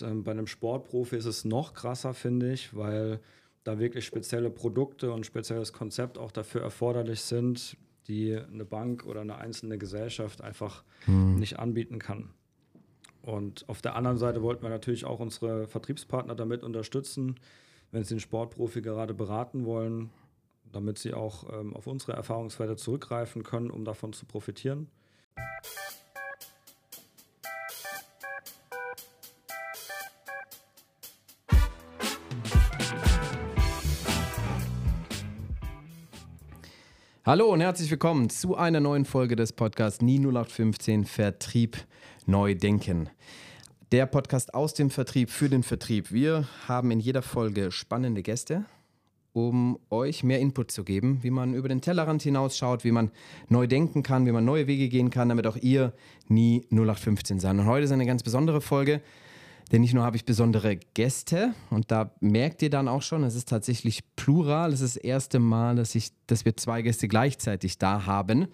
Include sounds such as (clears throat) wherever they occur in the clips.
Ähm, bei einem Sportprofi ist es noch krasser, finde ich, weil da wirklich spezielle Produkte und spezielles Konzept auch dafür erforderlich sind, die eine Bank oder eine einzelne Gesellschaft einfach mhm. nicht anbieten kann. Und auf der anderen Seite wollten wir natürlich auch unsere Vertriebspartner damit unterstützen, wenn sie einen Sportprofi gerade beraten wollen, damit sie auch ähm, auf unsere Erfahrungswerte zurückgreifen können, um davon zu profitieren. Hallo und herzlich willkommen zu einer neuen Folge des Podcasts Nie 0815 Vertrieb neu denken. Der Podcast aus dem Vertrieb für den Vertrieb. Wir haben in jeder Folge spannende Gäste, um euch mehr Input zu geben, wie man über den Tellerrand hinausschaut, wie man neu denken kann, wie man neue Wege gehen kann, damit auch ihr nie 0815 seid. Und heute ist eine ganz besondere Folge. Denn nicht nur habe ich besondere Gäste und da merkt ihr dann auch schon, es ist tatsächlich plural. Es ist das erste Mal, dass, ich, dass wir zwei Gäste gleichzeitig da haben.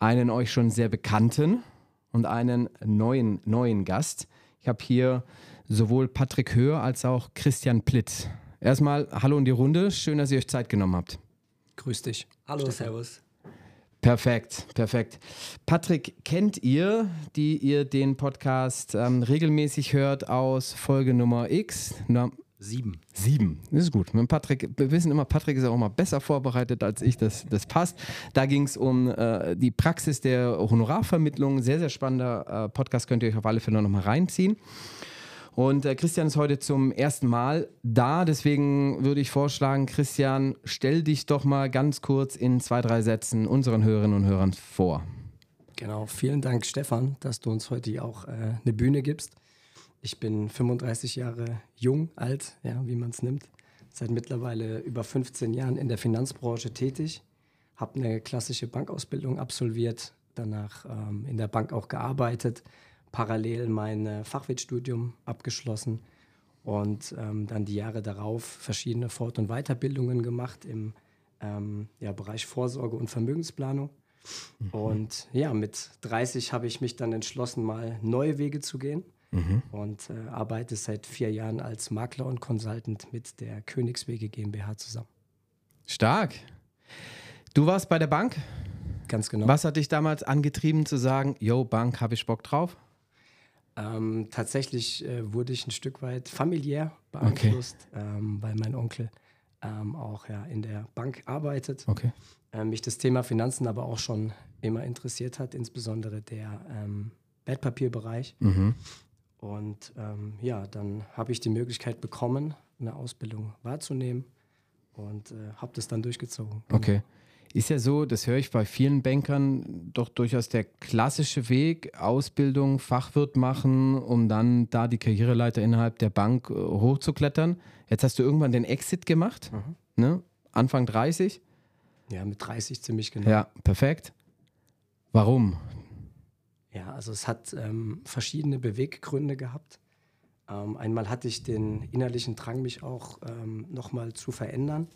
Einen euch schon sehr bekannten und einen neuen, neuen Gast. Ich habe hier sowohl Patrick Höhr als auch Christian Plitt. Erstmal Hallo in die Runde. Schön, dass ihr euch Zeit genommen habt. Grüß dich. Hallo, Stefan. Servus. Perfekt, perfekt. Patrick, kennt ihr, die ihr den Podcast ähm, regelmäßig hört aus Folge Nummer X? Na, Sieben. Sieben, das ist gut. Mit Patrick, wir wissen immer, Patrick ist auch mal besser vorbereitet als ich, das, das passt. Da ging es um äh, die Praxis der Honorarvermittlung. Sehr, sehr spannender äh, Podcast, könnt ihr euch auf alle Fälle noch mal reinziehen. Und äh, Christian ist heute zum ersten Mal da. Deswegen würde ich vorschlagen, Christian, stell dich doch mal ganz kurz in zwei, drei Sätzen unseren Hörerinnen und Hörern vor. Genau, vielen Dank, Stefan, dass du uns heute auch äh, eine Bühne gibst. Ich bin 35 Jahre jung, alt, ja, wie man es nimmt. Seit mittlerweile über 15 Jahren in der Finanzbranche tätig. Habe eine klassische Bankausbildung absolviert, danach ähm, in der Bank auch gearbeitet parallel mein äh, Fachwirtstudium abgeschlossen und ähm, dann die Jahre darauf verschiedene Fort- und Weiterbildungen gemacht im ähm, ja, Bereich Vorsorge und Vermögensplanung. Mhm. Und ja, mit 30 habe ich mich dann entschlossen, mal neue Wege zu gehen mhm. und äh, arbeite seit vier Jahren als Makler und Consultant mit der Königswege GmbH zusammen. Stark. Du warst bei der Bank? Ganz genau. Was hat dich damals angetrieben zu sagen, yo, Bank, habe ich Bock drauf? Ähm, tatsächlich äh, wurde ich ein Stück weit familiär beeinflusst, okay. ähm, weil mein Onkel ähm, auch ja, in der Bank arbeitet. Okay. Ähm, mich das Thema Finanzen aber auch schon immer interessiert hat, insbesondere der ähm, Wertpapierbereich. Mhm. Und ähm, ja, dann habe ich die Möglichkeit bekommen, eine Ausbildung wahrzunehmen und äh, habe das dann durchgezogen. Okay. Ist ja so, das höre ich bei vielen Bankern, doch durchaus der klassische Weg, Ausbildung, Fachwirt machen, um dann da die Karriereleiter innerhalb der Bank äh, hochzuklettern. Jetzt hast du irgendwann den Exit gemacht, mhm. ne? Anfang 30. Ja, mit 30 ziemlich genau. Ja, perfekt. Warum? Ja, also es hat ähm, verschiedene Beweggründe gehabt. Ähm, einmal hatte ich den innerlichen Drang, mich auch ähm, nochmal zu verändern.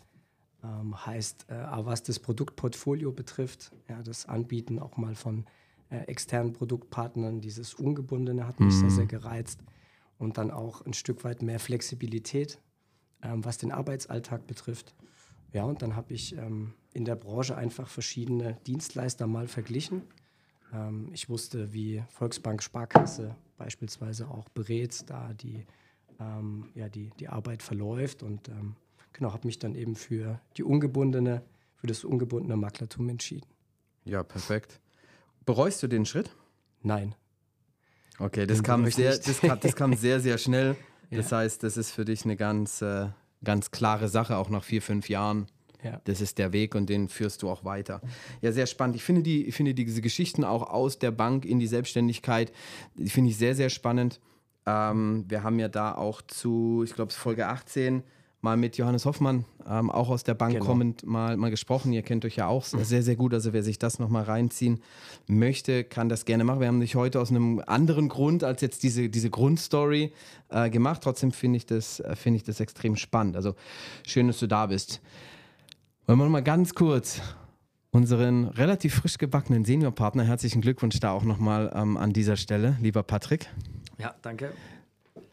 Ähm, heißt, äh, was das Produktportfolio betrifft, ja, das Anbieten auch mal von äh, externen Produktpartnern, dieses Ungebundene hat mich mhm. sehr, sehr gereizt. Und dann auch ein Stück weit mehr Flexibilität, ähm, was den Arbeitsalltag betrifft. Ja, und dann habe ich ähm, in der Branche einfach verschiedene Dienstleister mal verglichen. Ähm, ich wusste, wie Volksbank Sparkasse beispielsweise auch berät, da die, ähm, ja, die, die Arbeit verläuft und ähm, genau, habe mich dann eben für die ungebundene, für das ungebundene Maklertum entschieden. Ja, perfekt. Bereust du den Schritt? Nein. Okay, das, kam sehr, das, kam, das kam sehr, sehr schnell. (laughs) Das ja. heißt, das ist für dich eine ganz, äh, ganz klare Sache, auch nach vier, fünf Jahren. Ja. Das ist der Weg und den führst du auch weiter. Ja, sehr spannend. Ich finde, die, ich finde diese Geschichten auch aus der Bank in die Selbstständigkeit, die finde ich sehr, sehr spannend. Ähm, wir haben ja da auch zu, ich glaube, Folge 18 mal mit Johannes Hoffmann, ähm, auch aus der Bank genau. kommend, mal, mal gesprochen. Ihr kennt euch ja auch sehr, sehr gut. Also wer sich das nochmal reinziehen möchte, kann das gerne machen. Wir haben dich heute aus einem anderen Grund als jetzt diese, diese Grundstory äh, gemacht. Trotzdem finde ich, das, äh, find ich das extrem spannend. Also schön, dass du da bist. Wollen wir nochmal ganz kurz unseren relativ frisch gebackenen Seniorpartner, herzlichen Glückwunsch da auch nochmal ähm, an dieser Stelle, lieber Patrick. Ja, danke.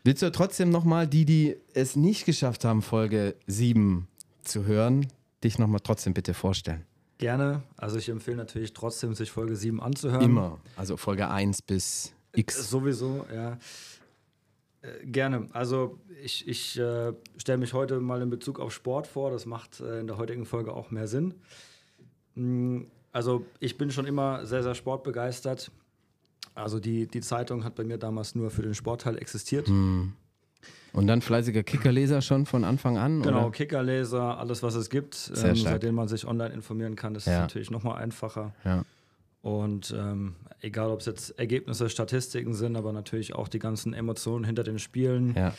Willst du trotzdem nochmal die, die es nicht geschafft haben, Folge 7 zu hören, dich nochmal trotzdem bitte vorstellen? Gerne. Also ich empfehle natürlich trotzdem, sich Folge 7 anzuhören. Immer. Also Folge 1 bis X. Sowieso, ja. Äh, gerne. Also ich, ich äh, stelle mich heute mal in Bezug auf Sport vor. Das macht äh, in der heutigen Folge auch mehr Sinn. Mm, also ich bin schon immer sehr, sehr sportbegeistert. Also die, die Zeitung hat bei mir damals nur für den Sportteil existiert. Hm. Und dann fleißiger Kickerleser schon von Anfang an? Genau, oder? Kickerleser, alles was es gibt, Sehr ähm, seitdem man sich online informieren kann, ist Ja. natürlich nochmal einfacher. Ja. Und ähm, egal, ob es jetzt Ergebnisse, Statistiken sind, aber natürlich auch die ganzen Emotionen hinter den Spielen. ja.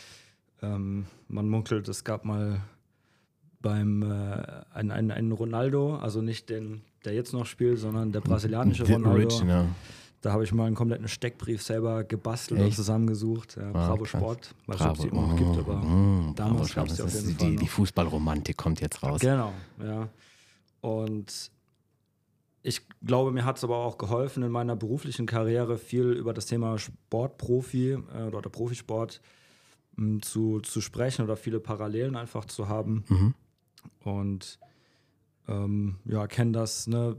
Ähm, man munkelt, es gab mal beim äh, einen, einen, einen Ronaldo, also nicht den, der jetzt noch spielt, sondern der brasilianische Ronaldo. Original. Da habe ich mal einen kompletten Steckbrief selber gebastelt und Echt? zusammengesucht. Ja, Bravo krass. Sport, nicht, ob es die immer noch Oh, gibt, aber mm, damals Bravo gab es die Sport. auf jeden Fall die, die. Fußballromantik kommt jetzt raus. Genau, ja. Und ich glaube, mir hat es aber auch geholfen, in meiner beruflichen Karriere viel über das Thema Sportprofi äh, oder Profisport m, zu, zu sprechen oder viele Parallelen einfach zu haben. Mhm. Und ähm, ja, kenne das, ne?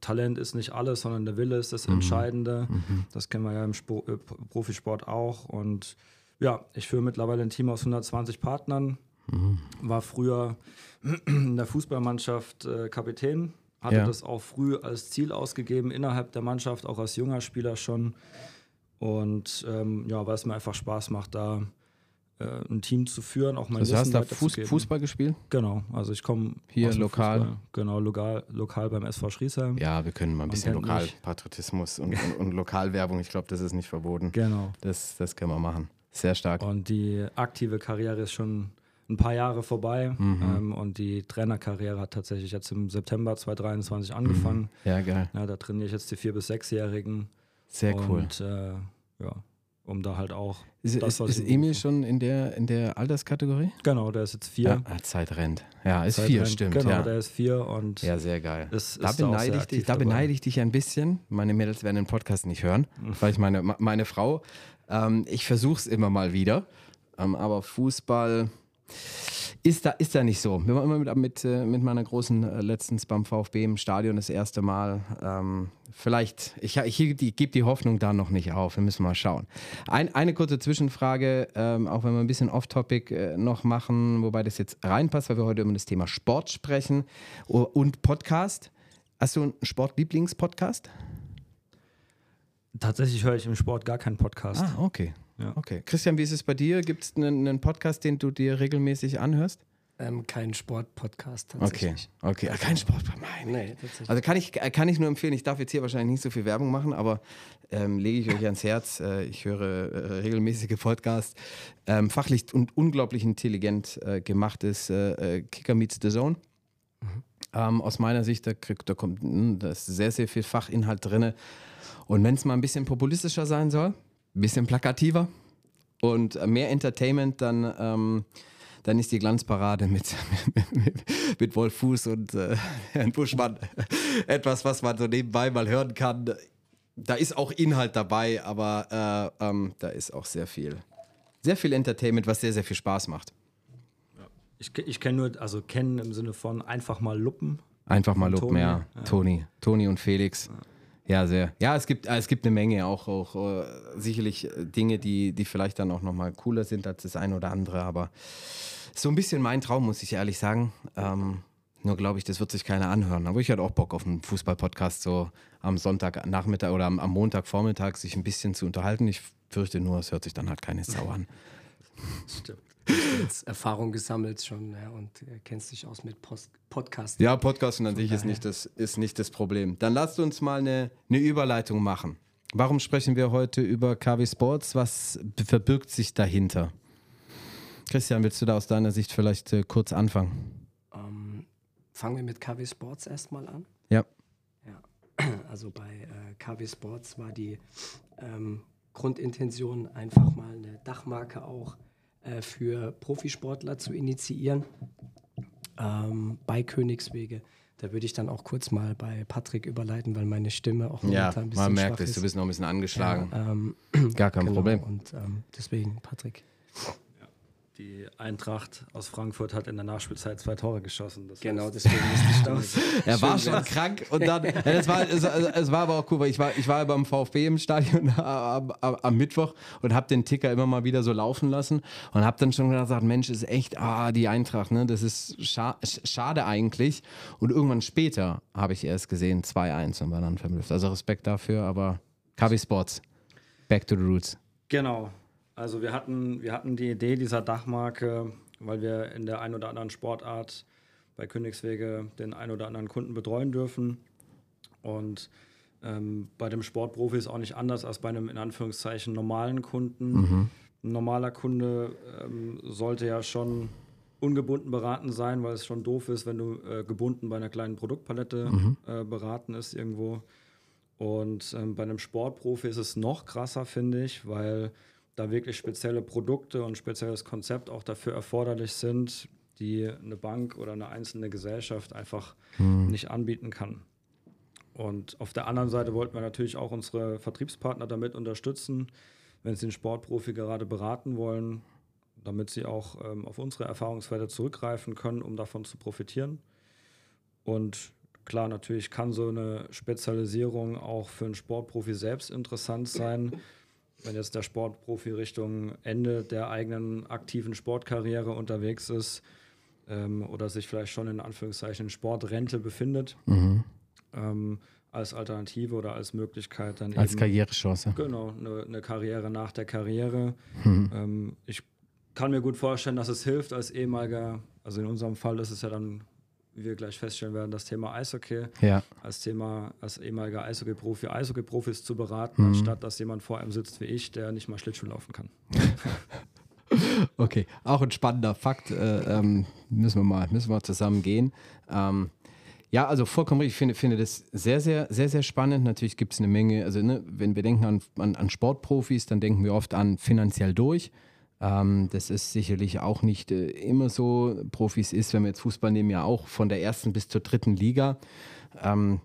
Talent ist nicht alles, sondern der Wille ist das Mhm. Entscheidende. Das kennen wir ja im Spo äh, Profisport auch. Und ja, ich führe mittlerweile ein Team aus 120 Partnern. Mhm. War früher in der Fußballmannschaft äh, Kapitän. Hatte Ja. das auch früh als Ziel ausgegeben, innerhalb der Mannschaft, auch als junger Spieler schon. Und ähm, ja, weil es mir einfach Spaß macht, da ein Team zu führen, auch mein Das Wissen heißt, da Fuß. Fußball gespielt? Genau, also ich komme Hier lokal? Genau, lokal, lokal beim SV Schriesheim. Ja, wir können mal ein Man bisschen. Lokalpatriotismus und, (laughs) und, und Lokalwerbung. Ich glaube, das ist nicht verboten. Genau. Das, das können wir machen. Sehr stark. Und die aktive Karriere ist schon ein paar Jahre vorbei Mhm. ähm, und die Trainerkarriere hat tatsächlich jetzt im September 2023 angefangen. Ja, geil. Ja, da trainiere ich jetzt die vier bis sechsjährigen Sehr cool. und äh, ja, um da halt auch Ist, das, ist, ist Emil schon in der, in der Alterskategorie? genau, der ist jetzt vier. Ja, ah, Zeit rennt. Ja, ist Seit vier, rein- stimmt. Genau, ja. der ist vier und ja, sehr geil. ist, Da beneide, ich dich, da beneide ich dich ein bisschen. Meine Mädels werden den Podcast nicht hören, weil ich meine, meine Frau, ähm, ich versuche es immer mal wieder, ähm, aber Fußball ist da, ist da nicht so. Wir waren immer mit, mit, äh, mit meiner Großen äh, letztens beim VfB im Stadion das erste Mal. Ähm, vielleicht, ich, ich, ich gebe die Hoffnung da noch nicht auf. Wir müssen mal schauen. Ein, eine kurze Zwischenfrage, ähm, auch wenn wir ein bisschen off-topic äh, noch machen, wobei das jetzt reinpasst, weil wir heute über das Thema Sport sprechen und Podcast. Hast du einen Sportlieblingspodcast? Tatsächlich höre ich im Sport gar keinen Podcast. Ah, okay. Ja. okay. Christian, wie ist es bei dir? Gibt es einen, einen Podcast, den du dir regelmäßig anhörst? Ähm, kein Sportpodcast Okay, tatsächlich. okay. Ah, Kein Sport. Mein. Nee. Also kann ich, kann ich nur empfehlen, ich darf jetzt hier wahrscheinlich nicht so viel Werbung machen, aber ähm, lege ich euch ans Herz. Äh, ich höre äh, regelmäßige Podcasts. Ähm, fachlich und unglaublich intelligent äh, gemacht ist äh, äh, Kicker Meets the Zone. Ähm, aus meiner Sicht, da, kriegt, da kommt mh, da ist sehr, sehr viel Fachinhalt drin. Und wenn es mal ein bisschen populistischer sein soll, bisschen plakativer und mehr Entertainment, dann, ähm, dann ist die Glanzparade mit, mit, (laughs) mit Wolf Fuß und äh, Herrn Buschmann (laughs) etwas, was man so nebenbei mal hören kann. Da ist auch Inhalt dabei, aber äh, ähm, da ist auch sehr viel, sehr viel Entertainment, was sehr, sehr viel Spaß macht. Ich, ich kenne nur, also kennen im Sinne von einfach mal luppen. Einfach mal loben, Toni, ja. ja. Toni, Toni und Felix. Ja, sehr. Ja, es gibt, es gibt eine Menge auch, auch äh, sicherlich äh, Dinge, die, die vielleicht dann auch nochmal cooler sind als das eine oder andere, aber so ein bisschen mein Traum, muss ich ehrlich sagen. Ähm, nur glaube ich, das wird sich keiner anhören. Aber ich hätte auch Bock auf einen Fußball-Podcast, so am Sonntagnachmittag oder am, am Montagvormittag sich ein bisschen zu unterhalten. Ich fürchte nur, es hört sich dann halt keine Sau an. (laughs) Stimmt. Jetzt Erfahrung gesammelt schon ja, und äh, kennst dich aus mit Post Podcast. Ja, Podcasten an sich ist nicht, das, ist nicht das Problem. Dann lasst uns mal eine, eine Überleitung machen. Warum sprechen wir heute über KW Sports? Was verbirgt sich dahinter? Christian, willst du da aus deiner Sicht vielleicht äh, kurz anfangen? Ähm, fangen wir mit KW Sports erstmal an. Ja. Ja, (clears throat) also bei äh, KW Sports war die ähm, Grundintention, einfach mal eine Dachmarke auch äh, für Profisportler zu initiieren. Ähm, bei Königswege. Da würde ich dann auch kurz mal bei Patrick überleiten, weil meine Stimme auch momentan Ja, ein bisschen man merkt es, du bist noch ein bisschen angeschlagen. Ja, ähm, Gar kein (laughs) genau. Problem. Und ähm, deswegen, Patrick. Die Eintracht aus Frankfurt hat in der Nachspielzeit zwei Tore geschossen. Das Genau, deswegen ist die Stimme. (laughs) Er war schon krank und dann, ja, es, war, es, es war aber auch cool, weil ich war, ich war beim VfB im Stadion (laughs) am, am, am Mittwoch und habe den Ticker immer mal wieder so laufen lassen und habe dann schon gesagt, Mensch, ist echt, ah, die Eintracht, ne, das ist scha schade eigentlich. Und irgendwann später habe ich erst gesehen, 2-1 und war dann verblüfft. Also Respekt dafür, aber KW Sports, back to the roots. Genau. Also wir hatten, wir hatten die Idee dieser Dachmarke, weil wir in der einen oder anderen Sportart bei Königswege den einen oder anderen Kunden betreuen dürfen. Und ähm, bei dem Sportprofi ist auch nicht anders als bei einem in Anführungszeichen normalen Kunden. Ein normaler Kunde ähm, sollte ja schon ungebunden beraten sein, weil es schon doof ist, wenn du äh, gebunden bei einer kleinen Produktpalette äh, beraten ist irgendwo. Und ähm, bei einem Sportprofi ist es noch krasser, finde ich, weil da wirklich spezielle Produkte und spezielles Konzept auch dafür erforderlich sind, die eine Bank oder eine einzelne Gesellschaft einfach nicht anbieten kann. Und auf der anderen Seite wollten wir natürlich auch unsere Vertriebspartner damit unterstützen, wenn sie den Sportprofi gerade beraten wollen, damit sie auch ähm, auf unsere Erfahrungswerte zurückgreifen können, um davon zu profitieren. Und klar, natürlich kann so eine Spezialisierung auch für einen Sportprofi selbst interessant sein. Wenn jetzt der Sportprofi Richtung Ende der eigenen aktiven Sportkarriere unterwegs ist ähm, oder sich vielleicht schon in Anführungszeichen Sportrente befindet, ähm, als Alternative oder als Möglichkeit dann Als eben Karrierechance. Genau, eine, eine Karriere nach der Karriere. Mhm. Ähm, ich kann mir gut vorstellen, dass es hilft als ehemaliger, also in unserem Fall ist es ja dann, wie wir gleich feststellen werden, das Thema Eishockey, Ja. als Thema, als ehemaliger Eishockey-Profi, Eishockey-Profis zu Mhm. beraten, anstatt dass jemand vor einem sitzt wie ich, der nicht mal Schlittschuh laufen kann. (laughs) Okay, auch ein spannender Fakt. Äh, ähm, müssen wir mal, müssen wir zusammen gehen. Ähm, ja, also vollkommen richtig. Ich finde, finde das sehr, sehr, sehr, sehr spannend. Natürlich gibt es eine Menge, also ne, wenn wir denken an, an, an Sportprofis, dann denken wir oft an finanziell durch. Ähm, das ist sicherlich auch nicht äh, immer so. Profis ist, wenn wir jetzt Fußball nehmen, ja auch von der ersten bis zur dritten Liga. Ähm,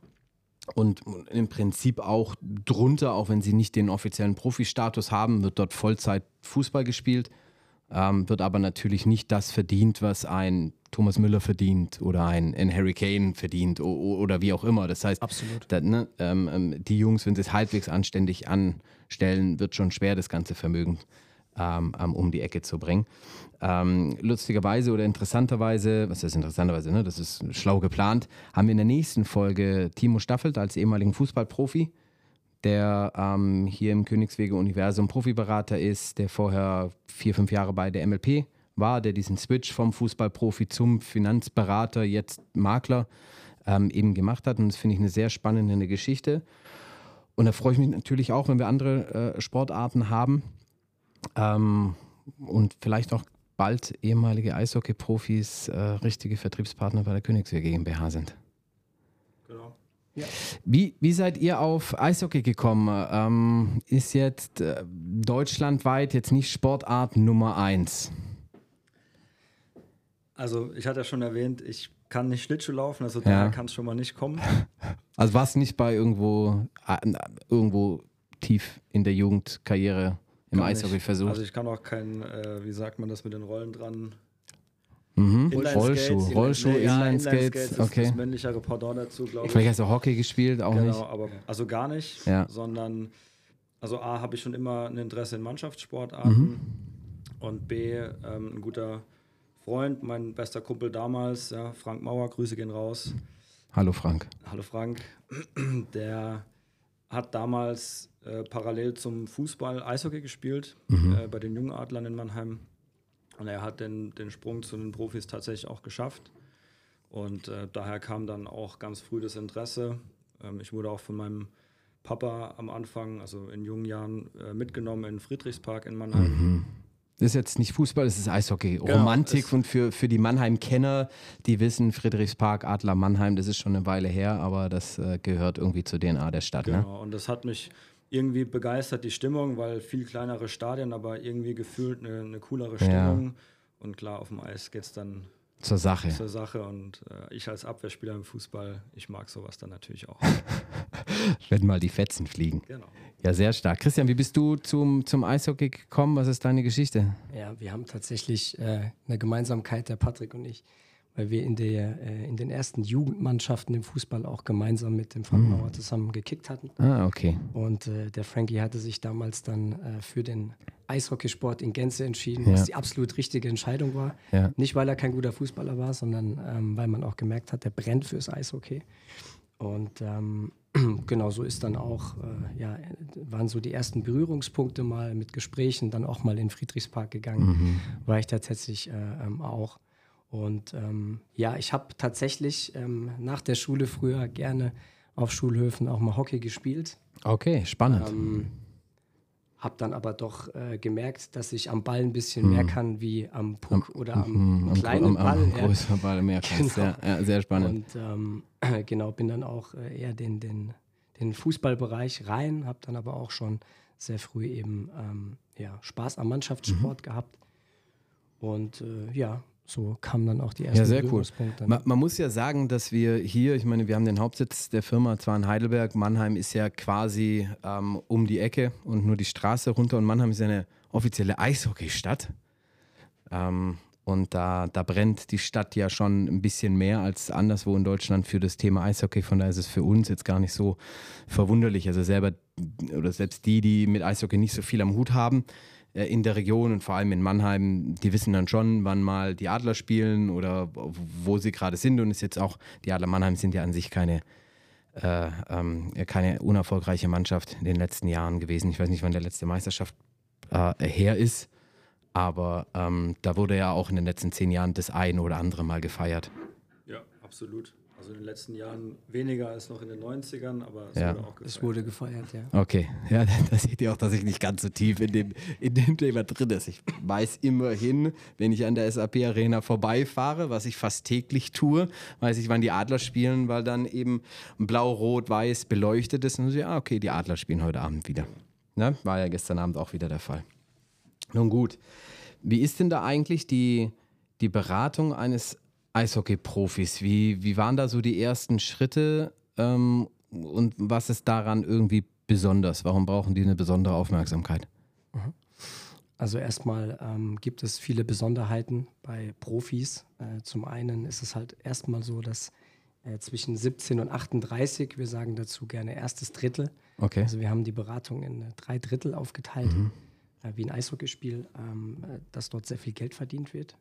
und im Prinzip auch drunter, auch wenn sie nicht den offiziellen Profi-Status haben, wird dort Vollzeit Fußball gespielt, ähm, wird aber natürlich nicht das verdient, was ein Thomas Müller verdient oder ein, ein Harry Kane verdient oder wie auch immer. Das heißt, da, ne, ähm, ähm, die Jungs, wenn sie es halbwegs anständig anstellen, wird schon schwer, das ganze Vermögen ähm, ähm, um die Ecke zu bringen. Ähm, lustigerweise oder interessanterweise, was ist interessanterweise, ne? das ist schlau geplant, haben wir in der nächsten Folge Timo Staffelt als ehemaligen Fußballprofi, der ähm, hier im Königswege Universum Profiberater ist, der vorher vier, fünf Jahre bei der MLP war, der diesen Switch vom Fußballprofi zum Finanzberater, jetzt Makler, ähm, eben gemacht hat. Und das finde ich eine sehr spannende Geschichte. Und da freue ich mich natürlich auch, wenn wir andere äh, Sportarten haben ähm, und vielleicht auch bald ehemalige Eishockey-Profis äh, richtige Vertriebspartner bei der Königswehr GmbH sind. Genau. Wie, wie seid ihr auf Eishockey gekommen? Ähm, ist jetzt äh, deutschlandweit jetzt nicht Sportart Nummer eins? Also ich hatte ja schon erwähnt, ich kann nicht Schlittschuh laufen, also Ja. daher kann es schon mal nicht kommen. (laughs) Also warst nicht bei irgendwo, äh, irgendwo tief in der Jugendkarriere im. Eishockey versucht? Also ich kann auch kein, äh, wie sagt man das mit den Rollen dran? mhm. Rollschuh, Inline- Rollschuh, nee, ja, Inline-Skates, Inline-Skates ist okay. Das männlichere Pendant dazu, glaube ich. Vielleicht hast du Hockey gespielt, auch Genau, nicht. aber also gar nicht, Ja. sondern also A habe ich schon immer ein Interesse in Mannschaftssportarten Mhm. und B ähm, ein guter Freund, mein bester Kumpel damals, ja, Frank Mauer, Grüße gehen raus. Hallo Frank. Hallo Frank, (clears throat) der hat damals äh, parallel zum Fußball Eishockey gespielt äh, bei den Jungen Adlern in Mannheim. Und er hat den, den Sprung zu den Profis tatsächlich auch geschafft. Und äh, daher kam dann auch ganz früh das Interesse. Ähm, ich wurde auch von meinem Papa am Anfang, also in jungen Jahren, äh, mitgenommen in den Friedrichspark in Mannheim. Das ist jetzt nicht Fußball, das ist Eishockey. Genau, Romantik und für, für die Mannheim-Kenner, die wissen, Friedrichspark, Adler Mannheim, das ist schon eine Weile her, aber das äh, gehört irgendwie zur DNA der Stadt. Ne? Genau, und das hat mich irgendwie begeistert, die Stimmung, weil viel kleinere Stadien, aber irgendwie gefühlt eine, eine coolere Ja. Stimmung. Und klar, auf dem Eis geht es dann zur Sache. Zur Sache und äh, ich als Abwehrspieler im Fußball, ich mag sowas dann natürlich auch. (laughs) (laughs) Wenn mal die Fetzen fliegen. genau. Ja, sehr stark. Christian, wie bist du zum, zum Eishockey gekommen? Was ist deine Geschichte? Ja, wir haben tatsächlich äh, eine Gemeinsamkeit, der Patrick und ich, weil wir in, der, äh, in den ersten Jugendmannschaften im Fußball auch gemeinsam mit dem Frank Mauer zusammen gekickt hatten. Ah, okay. Und äh, der Frankie hatte sich damals dann äh, für den Eishockeysport in Gänze entschieden, Ja. was die absolut richtige Entscheidung war. Ja. Nicht, weil er kein guter Fußballer war, sondern ähm, weil man auch gemerkt hat, der brennt fürs Eishockey. Und ähm, (clears throat) genau so ist dann auch, äh, ja, waren so die ersten Berührungspunkte mal mit Gesprächen, dann auch mal in Friedrichspark gegangen, war ich tatsächlich äh, ähm, auch. Und ähm, ja, ich habe tatsächlich ähm, nach der Schule früher gerne auf Schulhöfen auch mal Hockey gespielt. Okay, spannend. Habe dann aber doch äh, gemerkt, dass ich am Ball ein bisschen mehr kann wie am Puck oder am, Mhm, kleinen am, am, Ball. am ja. größeren Ball mehr kannst. (laughs) Genau. Ja, ja, sehr spannend. Und ähm, (clears throat) genau, bin dann auch äh, eher den, den, den Fußballbereich rein, habe dann aber auch schon sehr früh eben ähm, ja, Spaß am Mhm. Mannschaftssport gehabt. Und äh, ja, so kamen dann auch die ersten Ja, sehr cool. Man, man muss ja sagen, dass wir hier, ich meine, wir haben den Hauptsitz der Firma zwar in Heidelberg, Mannheim ist ja quasi ähm, um die Ecke und nur die Straße runter und Mannheim ist ja eine offizielle Eishockeystadt. Ähm, und da, da brennt die Stadt ja schon ein bisschen mehr als anderswo in Deutschland für das Thema Eishockey. Von daher ist es für uns jetzt gar nicht so verwunderlich. Also selber oder selbst die, die mit Eishockey nicht so viel am Hut haben in der Region und vor allem in Mannheim, die wissen dann schon, wann mal die Adler spielen oder wo sie gerade sind. Und ist jetzt auch, die Adler Mannheim sind ja an sich keine, äh, ähm, keine unerfolgreiche Mannschaft in den letzten Jahren gewesen. Ich weiß nicht, wann der letzte Meisterschaft äh, her ist. Aber ähm, da wurde ja auch in den letzten zehn Jahren das ein oder andere Mal gefeiert. Ja, absolut. Also in den letzten Jahren weniger als noch in den 90ern, aber es Ja. wurde auch gefeiert. es wurde gefeiert, ja. Okay, (laughs) ja, da seht ihr auch, dass ich nicht ganz so tief in dem, in dem Thema drin ist. Ich weiß immerhin, wenn ich an der SAP Arena vorbeifahre, was ich fast täglich tue, weiß ich, wann die Adler spielen, weil dann eben blau, rot, weiß beleuchtet ist. Und so, ja, okay, die Adler spielen heute Abend wieder. Ne? War ja gestern Abend auch wieder der Fall. Nun gut, wie ist denn da eigentlich die, die Beratung eines Eishockey-Profis? Wie, wie waren da so die ersten Schritte ähm, und was ist daran irgendwie besonders? Warum brauchen die eine besondere Aufmerksamkeit? Also erstmal ähm, gibt es viele Besonderheiten bei Profis. Äh, zum einen ist es halt erstmal so, dass äh, zwischen 17 und 38, wir sagen dazu gerne erstes Drittel, Okay. also wir haben die Beratung in äh, drei Drittel aufgeteilt, äh, wie ein Eishockeyspiel, ähm, äh, dass dort sehr viel Geld verdient wird.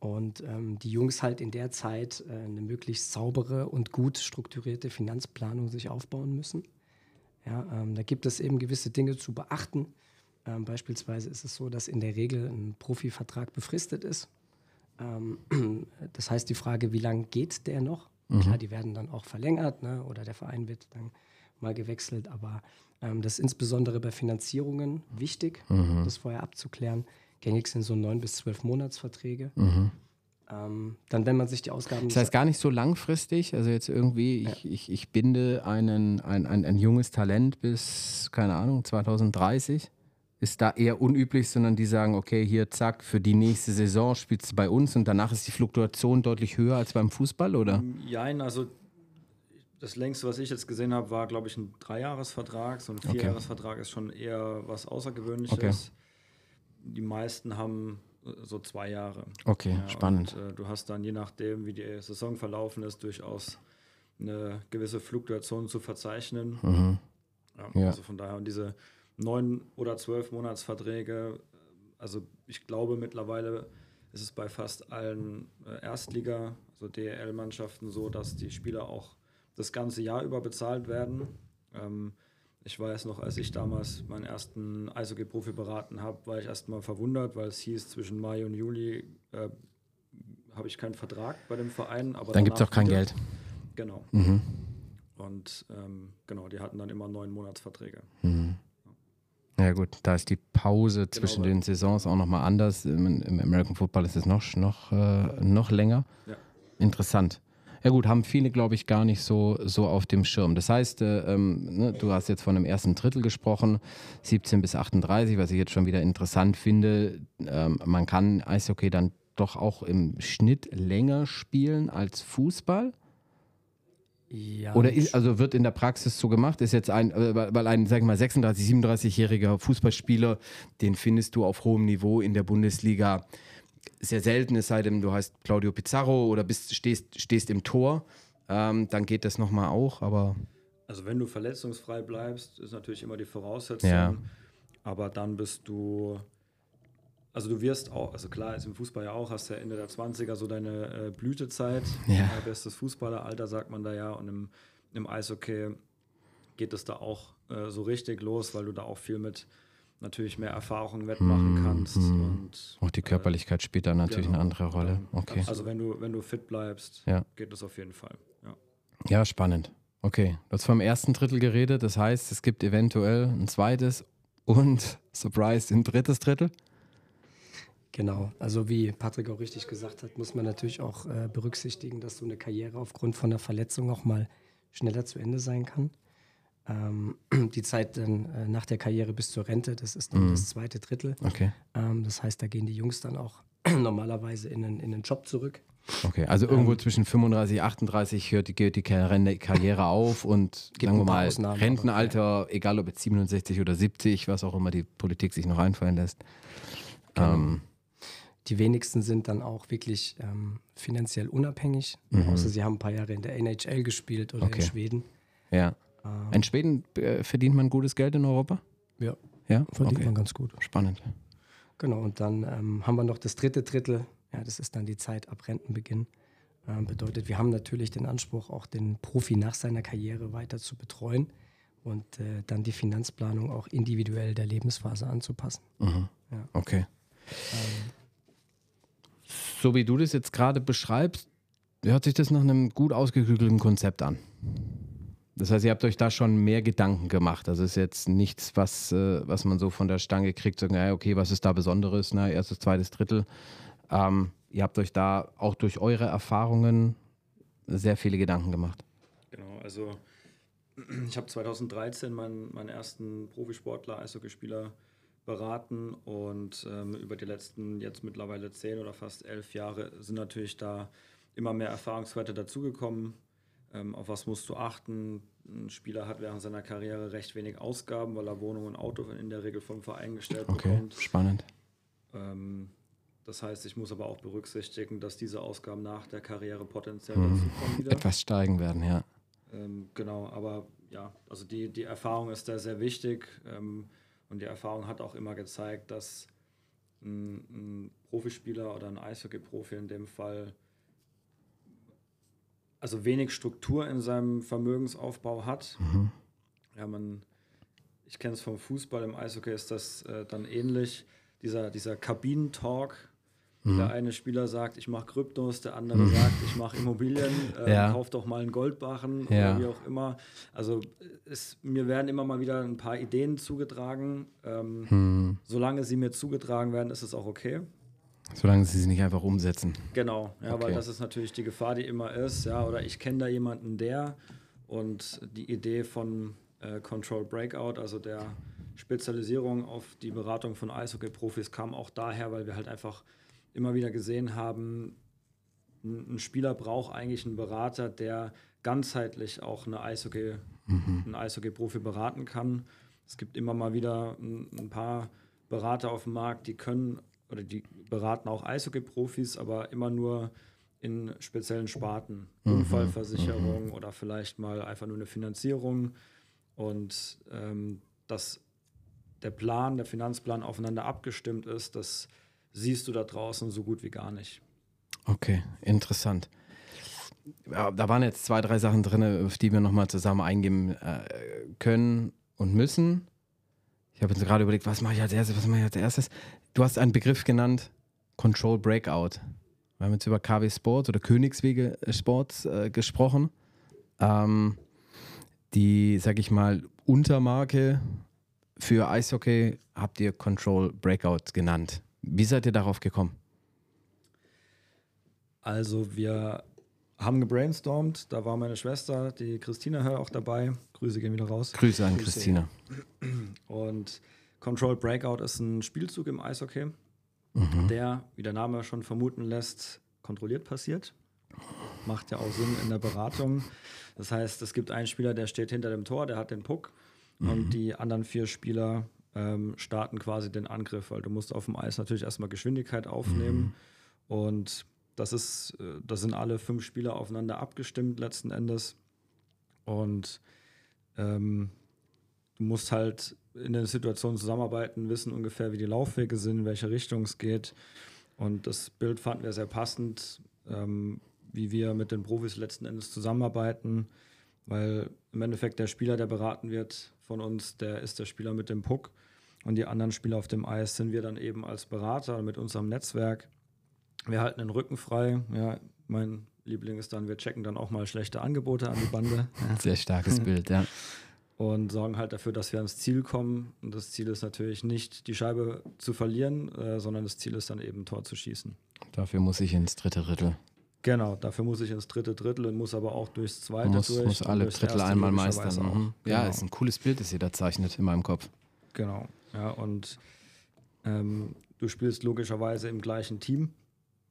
Und ähm, die Jungs halt in der Zeit äh, eine möglichst saubere und gut strukturierte Finanzplanung sich aufbauen müssen. Ja, ähm, da gibt es eben gewisse Dinge zu beachten. Ähm, beispielsweise ist es so, dass in der Regel ein Profivertrag befristet ist. Ähm, (clears throat) das heißt, die Frage, wie lange geht der noch? Klar, die werden dann auch verlängert ne? oder der Verein wird dann mal gewechselt, aber ähm, das ist insbesondere bei Finanzierungen wichtig, das vorher abzuklären. Gängig sind so neun bis zwölf Monatsverträge. Ähm, dann, wenn man sich die Ausgaben Das heißt gar nicht so langfristig, also jetzt irgendwie, ich, ich, ich binde einen, ein, ein, ein junges Talent bis, keine Ahnung, 2030. Ist da eher unüblich, sondern die sagen, okay, hier, zack, für die nächste Saison spielst du bei uns und danach ist die Fluktuation deutlich höher als beim Fußball, oder? Jein, also das längste, was ich jetzt gesehen habe, war, glaube ich, ein Dreijahresvertrag. So ein Vierjahresvertrag ist schon eher was Außergewöhnliches. Okay. Die meisten haben äh, so zwei Jahre. Okay, Ja, spannend. Und, äh, du hast dann, je nachdem, wie die Saison verlaufen ist, durchaus eine gewisse Fluktuation zu verzeichnen. Ja, Mhm. Ja. Also von daher, und diese neun oder zwölf Monatsverträge, äh, also ich glaube mittlerweile ist es bei fast allen äh, Erstliga, also DEL-Mannschaften so, dass die Spieler auch das ganze Jahr über bezahlt werden. Ähm, ich weiß noch, als ich damals meinen ersten Eishockey-Profi beraten habe, war ich erstmal verwundert, weil es hieß, zwischen Mai und Juli äh, habe ich keinen Vertrag bei dem Verein. Aber Dann gibt es auch kein wieder. Geld. Genau. Mhm. Und ähm, genau, die hatten dann immer neun Monatsverträge. Ja gut, da ist die Pause zwischen weil- den Saisons auch nochmal anders. Im, Im American Football ist es noch, noch, äh, noch länger. Ja. Interessant. Ja gut, haben viele, glaube ich, gar nicht so, so auf dem Schirm. Das heißt, äh, ähm, ne, du hast jetzt von einem ersten Drittel gesprochen, 17 bis 38, was ich jetzt schon wieder interessant finde. Ähm, man kann Eishockey dann doch auch im Schnitt länger spielen als Fußball? Ja, Oder ist, also wird in der Praxis so gemacht? Ist jetzt ein, äh, weil ein, sag ich mal, 36, 37-jähriger Fußballspieler, den findest du auf hohem Niveau in der Bundesliga sehr selten, es sei denn, du heißt Claudio Pizarro oder bist, stehst, stehst im Tor, ähm, dann geht das nochmal auch, aber. Also wenn du verletzungsfrei bleibst, ist natürlich immer die Voraussetzung. Ja. Aber dann bist du, also du wirst auch, also klar ist im Fußball ja auch, hast ja Ende der 20er so deine äh, Blütezeit. Ja. Äh, bestes Fußballeralter sagt man da ja. Und im, im Eishockey geht es da auch äh, so richtig los, weil du da auch viel mit natürlich mehr Erfahrung wettmachen kannst. Und, Auch die Körperlichkeit spielt da natürlich genau. eine andere Rolle. Okay. Also wenn du, wenn du fit bleibst, Ja. geht das auf jeden Fall. Ja. Ja, spannend. Okay, du hast vom ersten Drittel geredet, das heißt, es gibt eventuell ein zweites und, (laughs) Surprise, ein drittes Drittel. Genau, also wie Patrick auch richtig gesagt hat, muss man natürlich auch äh, berücksichtigen, dass so eine Karriere aufgrund von einer Verletzung auch mal schneller zu Ende sein kann. Ähm, (clears throat) die Zeit dann äh, nach der Karriere bis zur Rente, das ist dann das zweite Drittel. Okay. Ähm, das heißt, da gehen die Jungs dann auch (clears throat) normalerweise in einen, in den Job zurück. Okay, also irgendwo zwischen 35, 38 hört die, geht die Karriere auf und sagen wir mal, Ausnahmen, aber, Rentenalter, egal ob jetzt 67 oder 70, was auch immer die Politik sich noch einfallen lässt. Genau. Ähm, Die wenigsten sind dann auch wirklich ähm, finanziell unabhängig, außer sie haben ein paar Jahre in der NHL gespielt oder Mhm. Okay. in Schweden. ja. In Schweden äh, verdient man gutes Geld in Europa? Ja, Ja, verdient okay. man ganz gut. Spannend. Genau, und dann ähm, haben wir noch das dritte Drittel. Ja, das ist dann die Zeit ab Rentenbeginn. Ähm, bedeutet, wir haben natürlich den Anspruch, auch den Profi nach seiner Karriere weiter zu betreuen und äh, dann die Finanzplanung auch individuell der Lebensphase anzupassen. Okay. So wie du das jetzt gerade beschreibst, hört sich das nach einem gut ausgeklügelten Konzept an. Das heißt, ihr habt euch da schon mehr Gedanken gemacht. Also ist jetzt nichts, was, äh, was man so von der Stange kriegt, sagen, ja, okay, was ist da Besonderes, ne? erstes, zweites, Drittel. Ähm, ihr habt euch da auch durch eure Erfahrungen sehr viele Gedanken gemacht. Genau, also (clears throat) ich habe 2013 meinen, meinen ersten Profisportler, Eishockeyspieler beraten und ähm, über die letzten jetzt mittlerweile zehn oder fast elf Jahre sind natürlich da immer mehr Erfahrungswerte dazugekommen. Ähm, auf was musst du achten? Ein Spieler hat während seiner Karriere recht wenig Ausgaben, weil er Wohnung und Auto in der Regel vom Verein gestellt Okay, bekommt. spannend. Ähm, das heißt, ich muss aber auch berücksichtigen, dass diese Ausgaben nach der Karriere potenziell wieder. Etwas steigen werden, ja. Ähm, genau, aber ja, also die, die Erfahrung ist da sehr wichtig ähm, und die Erfahrung hat auch immer gezeigt, dass ein, ein Profispieler oder ein Eishockey-Profi in dem Fall also wenig Struktur in seinem Vermögensaufbau hat. Ja, man, ich kenne es vom Fußball, im Eishockey ist das äh, dann ähnlich. Dieser, dieser Kabinentalk, der eine Spieler sagt, ich mache Kryptos, der andere sagt, ich mache Immobilien, (laughs) äh, Ja. kauf doch mal einen Goldbarren Ja. oder wie auch immer. Also es, mir werden immer mal wieder ein paar Ideen zugetragen. Ähm, Hm. Solange sie mir zugetragen werden, ist es auch okay. Solange sie es nicht einfach umsetzen. Genau, ja, Okay. weil das ist natürlich die Gefahr, die immer ist, ja, oder ich kenne da jemanden, der und die Idee von äh, Control Breakout, also der Spezialisierung auf die Beratung von Eishockey-Profis kam auch daher, weil wir halt einfach immer wieder gesehen haben, ein Spieler braucht eigentlich einen Berater, der ganzheitlich auch eine Eishockey, einen Eishockey-Profi beraten kann. Es gibt immer mal wieder ein, ein paar Berater auf dem Markt, die können oder die beraten auch Eishockey-Profis, aber immer nur in speziellen Sparten. Unfallversicherung oder vielleicht mal einfach nur eine Finanzierung. Und ähm, dass der Plan, der Finanzplan aufeinander abgestimmt ist, das siehst du da draußen so gut wie gar nicht. Okay, interessant. Ja, da waren jetzt zwei, drei Sachen drin, auf die wir nochmal zusammen eingehen äh, können und müssen. Ich habe jetzt gerade überlegt, was mache ich als erstes, was mache ich als erstes? Du hast einen Begriff genannt, Control Breakout. Wir haben jetzt über KW Sports oder Königswege Sports äh, gesprochen. Ähm, die, sag ich mal, Untermarke für Eishockey habt ihr Control Breakout genannt. Wie seid ihr darauf gekommen? Also wir haben gebrainstormt, da war meine Schwester, die Christina Hör auch dabei. Grüße gehen wieder raus. Grüße an Christina. Und Control Breakout ist ein Spielzug im Eishockey. mhm. der, wie der Name schon vermuten lässt, kontrolliert passiert. Macht ja auch Sinn in der Beratung. Das heißt, es gibt einen Spieler, der steht hinter dem Tor, der hat den Puck mhm. und die anderen vier Spieler ähm, starten quasi den Angriff, weil du musst auf dem Eis natürlich erstmal Geschwindigkeit aufnehmen mhm. und das ist, äh, das sind alle fünf Spieler aufeinander abgestimmt letzten Endes und ähm, du musst halt in der Situation zusammenarbeiten, wissen ungefähr, wie die Laufwege sind, in welche Richtung es geht. Und das Bild fanden wir sehr passend, ähm, wie wir mit den Profis letzten Endes zusammenarbeiten, weil im Endeffekt der Spieler, der beraten wird von uns, der ist der Spieler mit dem Puck. Und die anderen Spieler auf dem Eis sind wir dann eben als Berater mit unserem Netzwerk. Wir halten den Rücken frei. Ja, mein Liebling ist dann, wir checken dann auch mal schlechte Angebote an die Bande. (laughs) Sehr starkes Bild, ja und sorgen halt dafür, dass wir ans Ziel kommen. Und das Ziel ist natürlich nicht, die Scheibe zu verlieren, äh, sondern das Ziel ist dann eben, Tor zu schießen. Dafür muss ich ins dritte Drittel. Genau, dafür muss ich ins dritte Drittel und muss aber auch durchs zweite muss, durch. Muss alle Drittel einmal meistern. Mhm. Ja, genau. ist ein cooles Bild, das ihr da zeichnet in meinem Kopf. Genau, ja, und ähm, du spielst logischerweise im gleichen Team.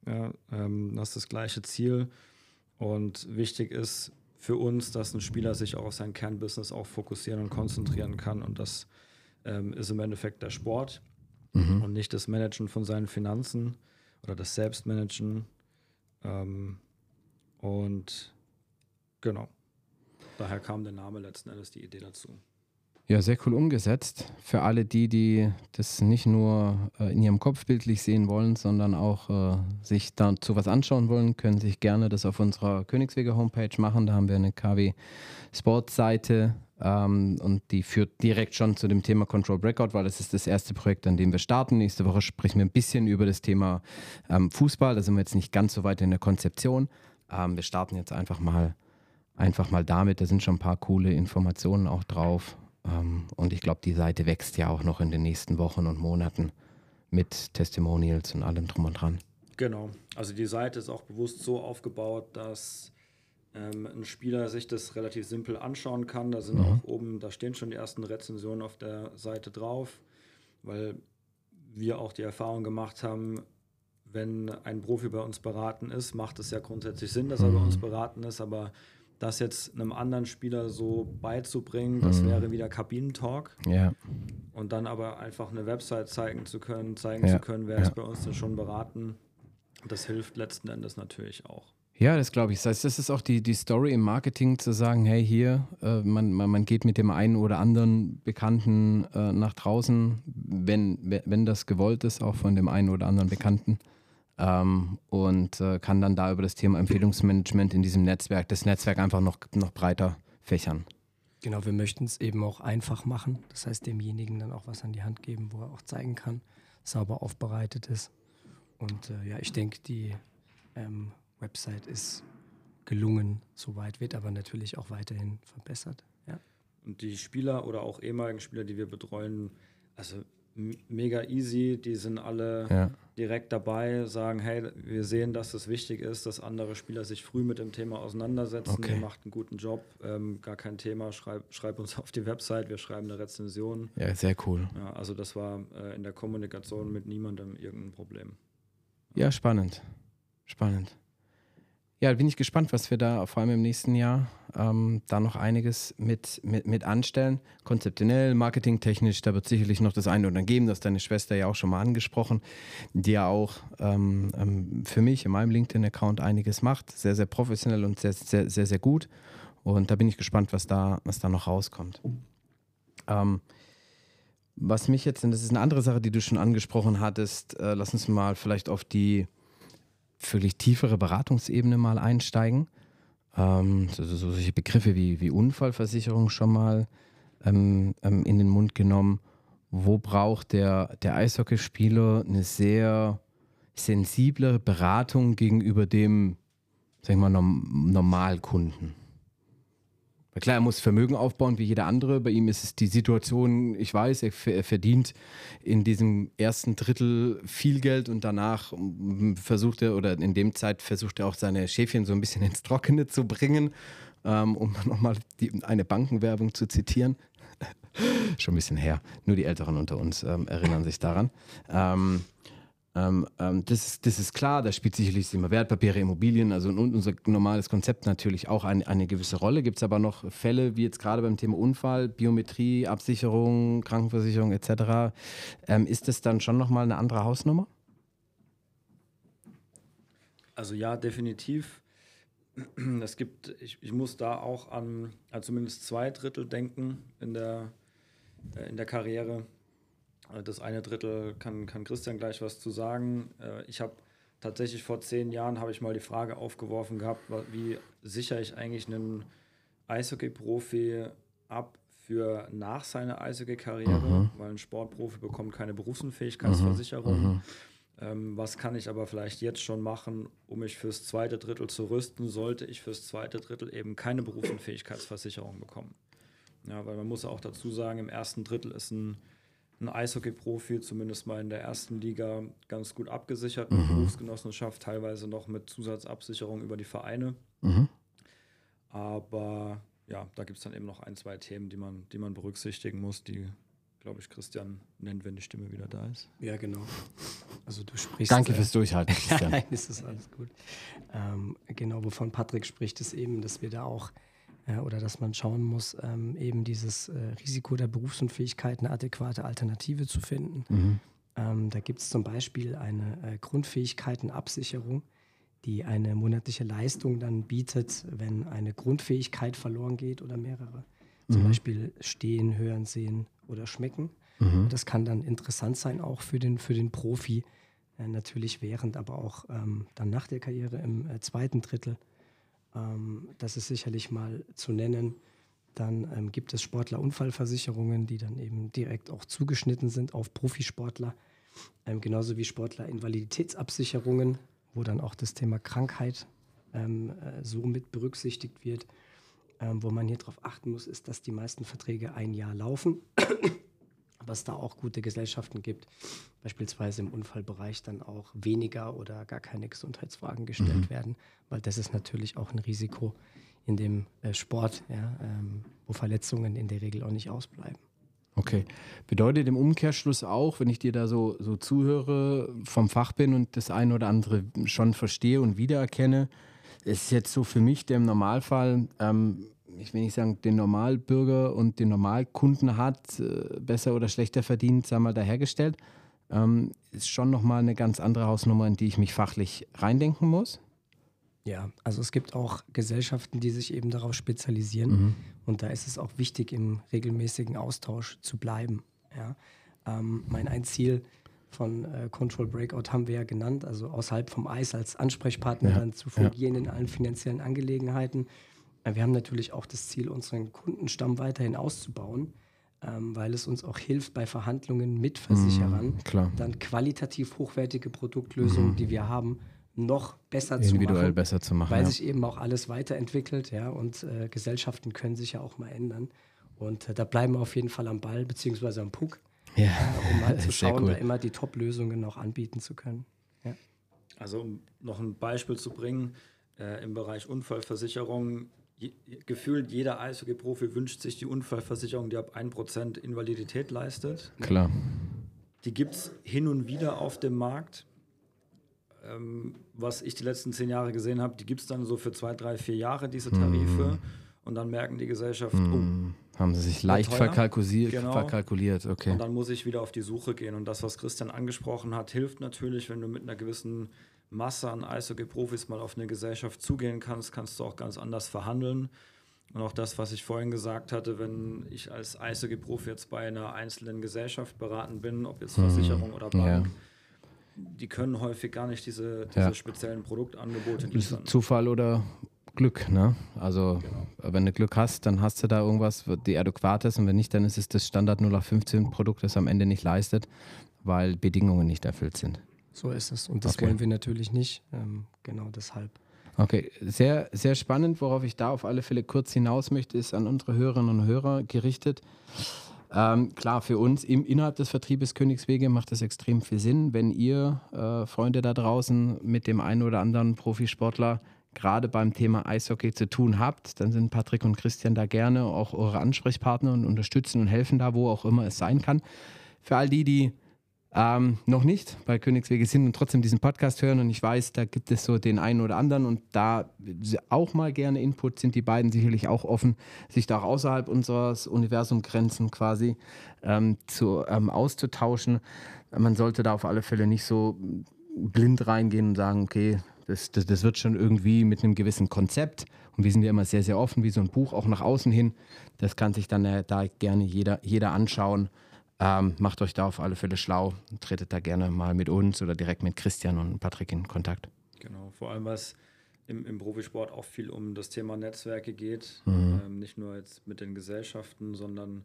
Ja, ähm, hast das gleiche Ziel. Und wichtig ist, für uns, dass ein Spieler sich auch auf sein Kernbusiness auch fokussieren und konzentrieren kann. Und das ähm, ist im Endeffekt der Sport mhm. und nicht das Managen von seinen Finanzen oder das Selbstmanagen. Ähm, und genau, daher kam der Name letzten Endes die Idee dazu. Ja, sehr cool umgesetzt. Für alle die, die das nicht nur äh, in ihrem Kopf bildlich sehen wollen, sondern auch äh, sich dazu was anschauen wollen, können sich gerne das auf unserer Königswege Homepage machen. Da haben wir eine KW Sports Seite ähm, und die führt direkt schon zu dem Thema Control Breakout, weil das ist das erste Projekt, an dem wir starten. Nächste Woche sprechen wir ein bisschen über das Thema ähm, Fußball. Da sind wir jetzt nicht ganz so weit in der Konzeption. Ähm, wir starten jetzt einfach mal, einfach mal damit. Da sind schon ein paar coole Informationen auch drauf. Ähm, und ich glaube, die Seite wächst ja auch noch in den nächsten Wochen und Monaten mit Testimonials und allem drum und dran. Genau. Also die Seite ist auch bewusst so aufgebaut, dass ähm, ein Spieler sich das relativ simpel anschauen kann. Da sind mhm. auch oben, da stehen schon die ersten Rezensionen auf der Seite drauf, weil wir auch die Erfahrung gemacht haben, wenn ein Profi bei uns beraten ist, macht es ja grundsätzlich Sinn, dass er mhm. bei uns beraten ist, aber das jetzt einem anderen Spieler so beizubringen, das mhm. wäre wieder Kabinentalk. Ja. Und dann aber einfach eine Website zeigen zu können, zeigen ja. zu können, wer ja. ist bei uns denn schon beraten. Das hilft letzten Endes natürlich auch. Ja, das glaube ich. Das heißt, das ist auch die, die Story im Marketing zu sagen, hey, hier, äh, man, man, man geht mit dem einen oder anderen Bekannten äh, nach draußen, wenn, wenn das gewollt ist, auch von dem einen oder anderen Bekannten ähm, und äh, kann dann da über das Thema Empfehlungsmanagement in diesem Netzwerk, das Netzwerk einfach noch, noch breiter fächern. Genau, wir möchten es eben auch einfach machen. Das heißt, demjenigen dann auch was an die Hand geben, wo er auch zeigen kann, sauber aufbereitet ist. Und äh, ja, ich denke, die ähm, Website ist gelungen, soweit wird aber natürlich auch weiterhin verbessert. Ja. Und die Spieler oder auch ehemaligen Spieler, die wir betreuen, also mega easy, die sind alle ja. direkt dabei, sagen, hey, wir sehen, dass es wichtig ist, dass andere Spieler sich früh mit dem Thema auseinandersetzen. Okay. Ihr macht einen guten Job, ähm, gar kein Thema, schreib, schreib, uns (laughs) auf die Website, wir schreiben eine Rezension. Ja, sehr cool. Ja, also das war äh, in der Kommunikation mit niemandem irgendein Problem. Ja, spannend. Spannend. Ja, bin ich gespannt, was wir da vor allem im nächsten Jahr ähm, da noch einiges mit, mit, mit anstellen. Konzeptionell, marketingtechnisch, da wird sicherlich noch das eine oder andere geben. Das deine Schwester ja auch schon mal angesprochen, die ja auch ähm, ähm, für mich in meinem LinkedIn-Account einiges macht. Sehr, sehr professionell und sehr, sehr, sehr, sehr gut. Und da bin ich gespannt, was da, was da noch rauskommt. Ähm, was mich jetzt, und das ist eine andere Sache, die du schon angesprochen hattest, äh, lass uns mal vielleicht auf die völlig tiefere Beratungsebene mal einsteigen. Ähm, so, so, solche Begriffe wie, wie Unfallversicherung schon mal ähm, ähm, in den Mund genommen. Wo braucht der, der Eishockeyspieler eine sehr sensible Beratung gegenüber dem, sag ich mal, Normalkunden? Klar, er muss Vermögen aufbauen wie jeder andere. Bei ihm ist es die Situation, ich weiß, er, er verdient in diesem ersten Drittel viel Geld und danach versucht er, oder in dem Zeit versucht er auch seine Schäfchen so ein bisschen ins Trockene zu bringen, ähm, um (laughs) nochmal eine Bankenwerbung zu zitieren. (laughs) Schon ein bisschen her. Nur die Älteren unter uns ähm, erinnern sich daran. Ähm, äh, Ähm, ähm, das, ist, das ist klar, da spielt sicherlich immer Wertpapiere, Immobilien, also und unser normales Konzept natürlich auch ein, eine gewisse Rolle. Gibt es aber noch Fälle, wie jetzt gerade beim Thema Unfall, Biometrie, Absicherung, Krankenversicherung etc. Ähm, ist das dann schon nochmal eine andere Hausnummer? Also ja, definitiv. (clears throat) Es gibt, ich, ich muss da auch an, an zumindest zwei Drittel denken in der, äh, in der Karriere. Äh, das eine Drittel kann, kann Christian gleich was zu sagen. Äh, ich habe tatsächlich vor zehn Jahren habe ich mal die Frage aufgeworfen gehabt, wie sichere ich eigentlich einen Eishockey-Profi ab für nach seiner Eishockey-Karriere, mhm. weil ein Sportprofi bekommt keine Berufsunfähigkeitsversicherung. Mhm. Ähm, was kann ich aber vielleicht jetzt schon machen, um mich fürs zweite Drittel zu rüsten, sollte ich fürs zweite Drittel eben keine Berufsunfähigkeitsversicherung bekommen. Ja, weil man muss auch dazu sagen, im ersten Drittel ist ein, ein Eishockey-Profi, zumindest mal in der ersten Liga, ganz gut abgesichert mit mhm. Berufsgenossenschaft, teilweise noch mit Zusatzabsicherung über die Vereine. Mhm. Aber ja, da gibt es dann eben noch ein, zwei Themen, die man, die man berücksichtigen muss, die glaube ich, Christian nennt, wenn die Stimme wieder da ist. Ja, genau. Also du sprichst. Danke äh, fürs Durchhalten, (laughs) Christian. Nein, ist das alles gut. Ähm, genau, wovon Patrick spricht, ist eben, dass wir da auch äh, oder dass man schauen muss, ähm, eben dieses äh, Risiko der Berufsunfähigkeit eine adäquate Alternative zu finden. Mhm. Ähm, da gibt es zum Beispiel eine äh, Grundfähigkeitenabsicherung, die eine monatliche Leistung dann bietet, wenn eine Grundfähigkeit verloren geht oder mehrere. Zum mhm. Beispiel stehen, hören, sehen oder schmecken. Mhm. Das kann dann interessant sein, auch für den, für den Profi, äh, natürlich während, aber auch ähm, dann nach der Karriere im äh, zweiten Drittel. Ähm, das ist sicherlich mal zu nennen. Dann ähm, gibt es Sportlerunfallversicherungen, die dann eben direkt auch zugeschnitten sind auf Profisportler. Ähm, genauso wie Sportler-Invaliditätsabsicherungen, wo dann auch das Thema Krankheit ähm, äh, so mit berücksichtigt wird. Ähm, wo man hier darauf achten muss, ist, dass die meisten Verträge ein Jahr laufen. Aber es da auch gute Gesellschaften gibt, beispielsweise im Unfallbereich dann auch weniger oder gar keine Gesundheitsfragen gestellt mhm. werden, weil das ist natürlich auch ein Risiko in dem äh, Sport, ja, ähm, wo Verletzungen in der Regel auch nicht ausbleiben. Okay. Bedeutet im Umkehrschluss auch, wenn ich dir da so, so zuhöre, vom Fach bin und das eine oder andere schon verstehe und wiedererkenne, ist jetzt so für mich, der im Normalfall, ähm, ich will nicht sagen, den Normalbürger und den Normalkunden hat, äh, besser oder schlechter verdient, sagen wir mal, dahergestellt, ähm, ist schon nochmal eine ganz andere Hausnummer, in die ich mich fachlich reindenken muss. Ja, also es gibt auch Gesellschaften, die sich eben darauf spezialisieren. Mhm. Und da ist es auch wichtig, im regelmäßigen Austausch zu bleiben. Ja. Ähm, mein ein Ziel von äh, Control Breakout haben wir ja genannt, also außerhalb vom Eis als Ansprechpartner ja. dann zu fungieren ja. in allen finanziellen Angelegenheiten. Äh, wir haben natürlich auch das Ziel, unseren Kundenstamm weiterhin auszubauen, ähm, weil es uns auch hilft bei Verhandlungen mit Versicherern, mhm, dann qualitativ hochwertige Produktlösungen, mhm. die wir haben, noch besser Individuell zu machen. besser zu machen. Weil ja. sich eben auch alles weiterentwickelt, ja, und äh, Gesellschaften können sich ja auch mal ändern. Und äh, da bleiben wir auf jeden Fall am Ball, beziehungsweise am Puck ja. Äh, um mal (laughs) zu schauen, cool. da immer die Top-Lösungen noch anbieten zu können. Ja. Also um noch ein Beispiel zu bringen, äh, im Bereich Unfallversicherung, je, gefühlt jeder Eishockey-Profi wünscht sich die Unfallversicherung, die ab 1% Invalidität leistet. Klar. Die gibt es hin und wieder auf dem Markt. Ähm, was ich die letzten zehn Jahre gesehen habe, die gibt es dann so für zwei, drei, vier Jahre, diese Tarife. Mhm. Und dann merken die Gesellschaften, mhm. oh, haben sie sich leicht verkalkuliert, genau. verkalkuliert, okay. Und dann muss ich wieder auf die Suche gehen. Und das, was Christian angesprochen hat, hilft natürlich, wenn du mit einer gewissen Masse an Eishockey-Profis mal auf eine Gesellschaft zugehen kannst, kannst du auch ganz anders verhandeln. Und auch das, was ich vorhin gesagt hatte, wenn ich als Eishockey-Profi jetzt bei einer einzelnen Gesellschaft beraten bin, ob jetzt Versicherung hm, oder Bank, ja. die können häufig gar nicht diese, diese ja. speziellen Produktangebote liefern. Zufall oder Glück, ne? Also genau. wenn du Glück hast, dann hast du da irgendwas, die adäquat ist und wenn nicht, dann ist es das Standard 0815 Produkt, das am Ende nicht leistet, weil Bedingungen nicht erfüllt sind. So ist es und das okay. wollen wir natürlich nicht, ähm, genau deshalb. Okay, sehr, sehr spannend, worauf ich da auf alle Fälle kurz hinaus möchte, ist an unsere Hörerinnen und Hörer gerichtet. Ähm, klar, für uns im, innerhalb des Vertriebes Königswege macht es extrem viel Sinn, wenn ihr äh, Freunde da draußen mit dem einen oder anderen Profisportler gerade beim Thema Eishockey zu tun habt, dann sind Patrick und Christian da gerne auch eure Ansprechpartner und unterstützen und helfen da, wo auch immer es sein kann. Für all die, die ähm, noch nicht bei Königswege sind und trotzdem diesen Podcast hören und ich weiß, da gibt es so den einen oder anderen und da auch mal gerne Input sind die beiden sicherlich auch offen, sich da auch außerhalb unseres Universumgrenzen quasi ähm, zu, ähm, auszutauschen. Man sollte da auf alle Fälle nicht so blind reingehen und sagen, okay, das, das, das wird schon irgendwie mit einem gewissen Konzept und wir sind ja immer sehr, sehr offen, wie so ein Buch auch nach außen hin. Das kann sich dann äh, da gerne jeder, jeder anschauen. Ähm, macht euch da auf alle Fälle schlau. Tretet da gerne mal mit uns oder direkt mit Christian und Patrick in Kontakt. Genau, vor allem was im, im Profisport auch viel um das Thema Netzwerke geht. Mhm. Ähm, nicht nur jetzt mit den Gesellschaften, sondern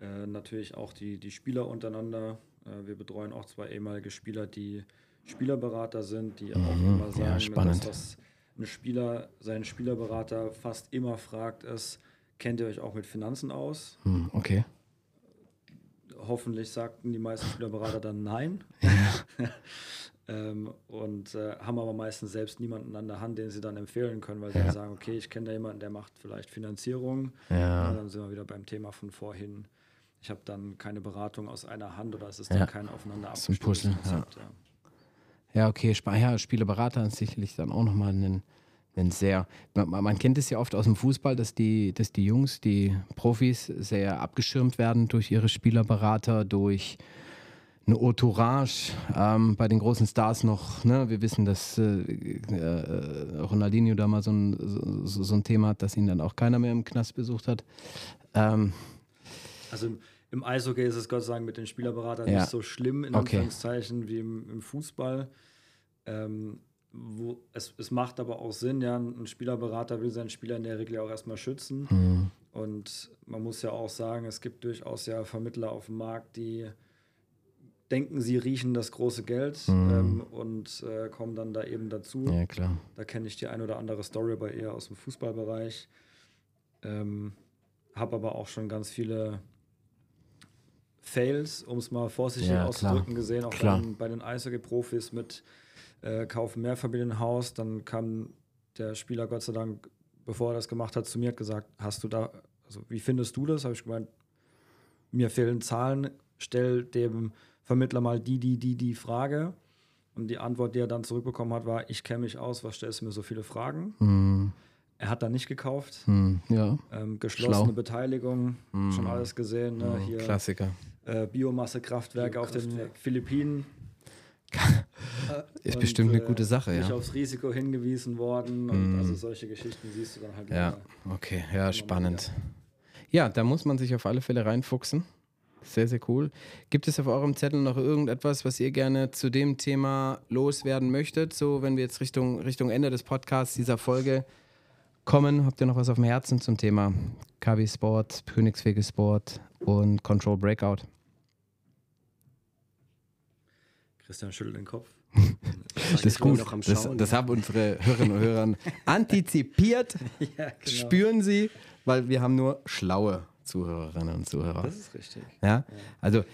äh, natürlich auch die, die Spieler untereinander. Äh, wir betreuen auch zwei ehemalige Spieler, die Spielerberater sind, die mhm. auch immer sagen, ja, spannend. Das, was ein Spieler seinen Spielerberater fast immer fragt, ist, kennt ihr euch auch mit Finanzen aus? Mhm, okay hoffentlich sagten die meisten Spielerberater dann nein. (laughs) ähm, und äh, haben aber meistens selbst niemanden an der Hand, den sie dann empfehlen können, weil ja. sie sagen, okay, ich kenne da jemanden, der macht vielleicht Finanzierung. Ja. Und dann sind wir wieder beim Thema von vorhin. Ich habe dann keine Beratung aus einer Hand oder es ist dann kein aufeinander abgestimmtes Konzept. Ja. ja, okay, ja, Spielerberater ist sicherlich dann auch nochmal ein wenn sehr, man, man, kennt es ja oft aus dem Fußball, dass die, dass die Jungs, die Profis, sehr abgeschirmt werden durch ihre Spielerberater, durch eine Entourage ähm, bei den großen Stars noch. Ne? Wir wissen, dass äh, äh, Ronaldinho da mal so ein, so, so, ein Thema hat, dass ihn dann auch keiner mehr im Knast besucht hat. Ähm, also im, im Eishockey ist es Gott sei Dank mit den Spielerberatern ja. nicht so schlimm, in okay. Anführungszeichen, wie im, im Fußball. Ähm, wo es, es macht aber auch Sinn, ja, ein Spielerberater will seinen Spieler in der Regel auch erstmal schützen. Mhm. Und man muss ja auch sagen, es gibt durchaus ja Vermittler auf dem Markt, die denken, sie riechen das große Geld mhm. ähm, und äh, kommen dann da eben dazu. Ja, klar. Da kenne ich die ein oder andere Story aber eher aus dem Fußballbereich. Ähm, Habe aber auch schon ganz viele Fails, um es mal vorsichtig ja, auszudrücken, gesehen, auch bei den, bei den Eishockey-Profis mit äh, kaufen Mehrfamilienhaus. Dann kam der Spieler Gott sei Dank, bevor er das gemacht hat, zu mir hat gesagt, hast du da, also wie findest du das? Habe ich gemeint, mir fehlen Zahlen, stell dem Vermittler mal die, die, die, die Frage. Und die Antwort, die er dann zurückbekommen hat, war, ich kenne mich aus, was stellst du mir so viele Fragen? Mhm. Er hat da nicht gekauft. Mhm, ja. Ähm, geschlossene Schlau. Beteiligung, mhm. schon alles gesehen. Ne? Hier, Klassiker. Äh, Biomassekraftwerke auf den Philippinen. Ist und, bestimmt eine gute Sache, nicht ja. aufs Risiko hingewiesen worden und mm. also solche Geschichten siehst du dann halt Ja, immer, okay, ja, spannend. Ja, da muss man sich auf alle Fälle reinfuchsen. Sehr, sehr cool. Gibt es auf eurem Zettel noch irgendetwas, was ihr gerne zu dem Thema loswerden möchtet? So, wenn wir jetzt Richtung, Richtung Ende des Podcasts dieser Folge kommen, habt ihr noch was auf dem Herzen zum Thema KW Sport, Königswege Sport und Control Breakout? Christian schüttelt den Kopf. Das ist gut. Das, das, haben unsere Hörerinnen und Hörer (laughs) antizipiert. ja, genau. Spüren sie, weil wir haben nur schlaue Zuhörerinnen und Zuhörer. Das ist richtig. Ja, ja. also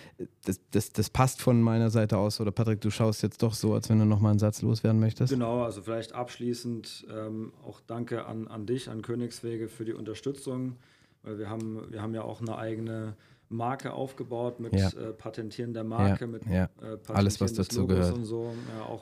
das, das, das passt von meiner Seite aus. Oder Patrick, du schaust jetzt doch so, als wenn du nochmal einen Satz loswerden möchtest. Genau, also vielleicht abschließend ähm, auch danke an, an dich, an Königswege für die Unterstützung. Weil wir haben, wir haben ja auch eine eigene Marke aufgebaut mit ja. äh, Patentieren der Marke, ja, mit ja. Äh, Alles, was dazu gehört. So.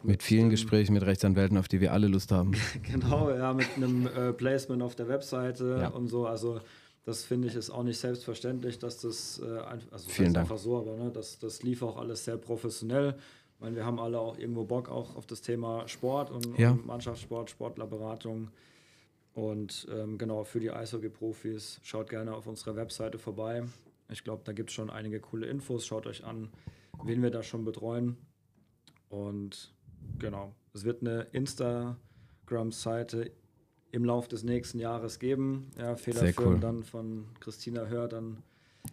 mit, mit, vielen Gesprächen mit Rechtsanwälten, auf die wir alle Lust haben. (laughs) genau, ja, mit einem äh, Placement auf der Webseite und so. Also das finde ich ist auch nicht selbstverständlich, dass das, äh, also Vielen Dank. einfach so, aber ne, das, das lief auch alles sehr professionell. Ich meine, wir haben alle auch irgendwo Bock auch auf das Thema Sport und, und Mannschaftssport, Sportlerberatung. Und ähm, genau, für die Eishockey-Profis schaut gerne auf unserer Webseite vorbei. Ich glaube, da gibt es schon einige coole Infos. Schaut euch an, wen wir da schon betreuen. Und genau, es wird eine Instagram-Seite im Laufe des nächsten Jahres geben. Ja, Federführung cool. dann von Christina Hör dann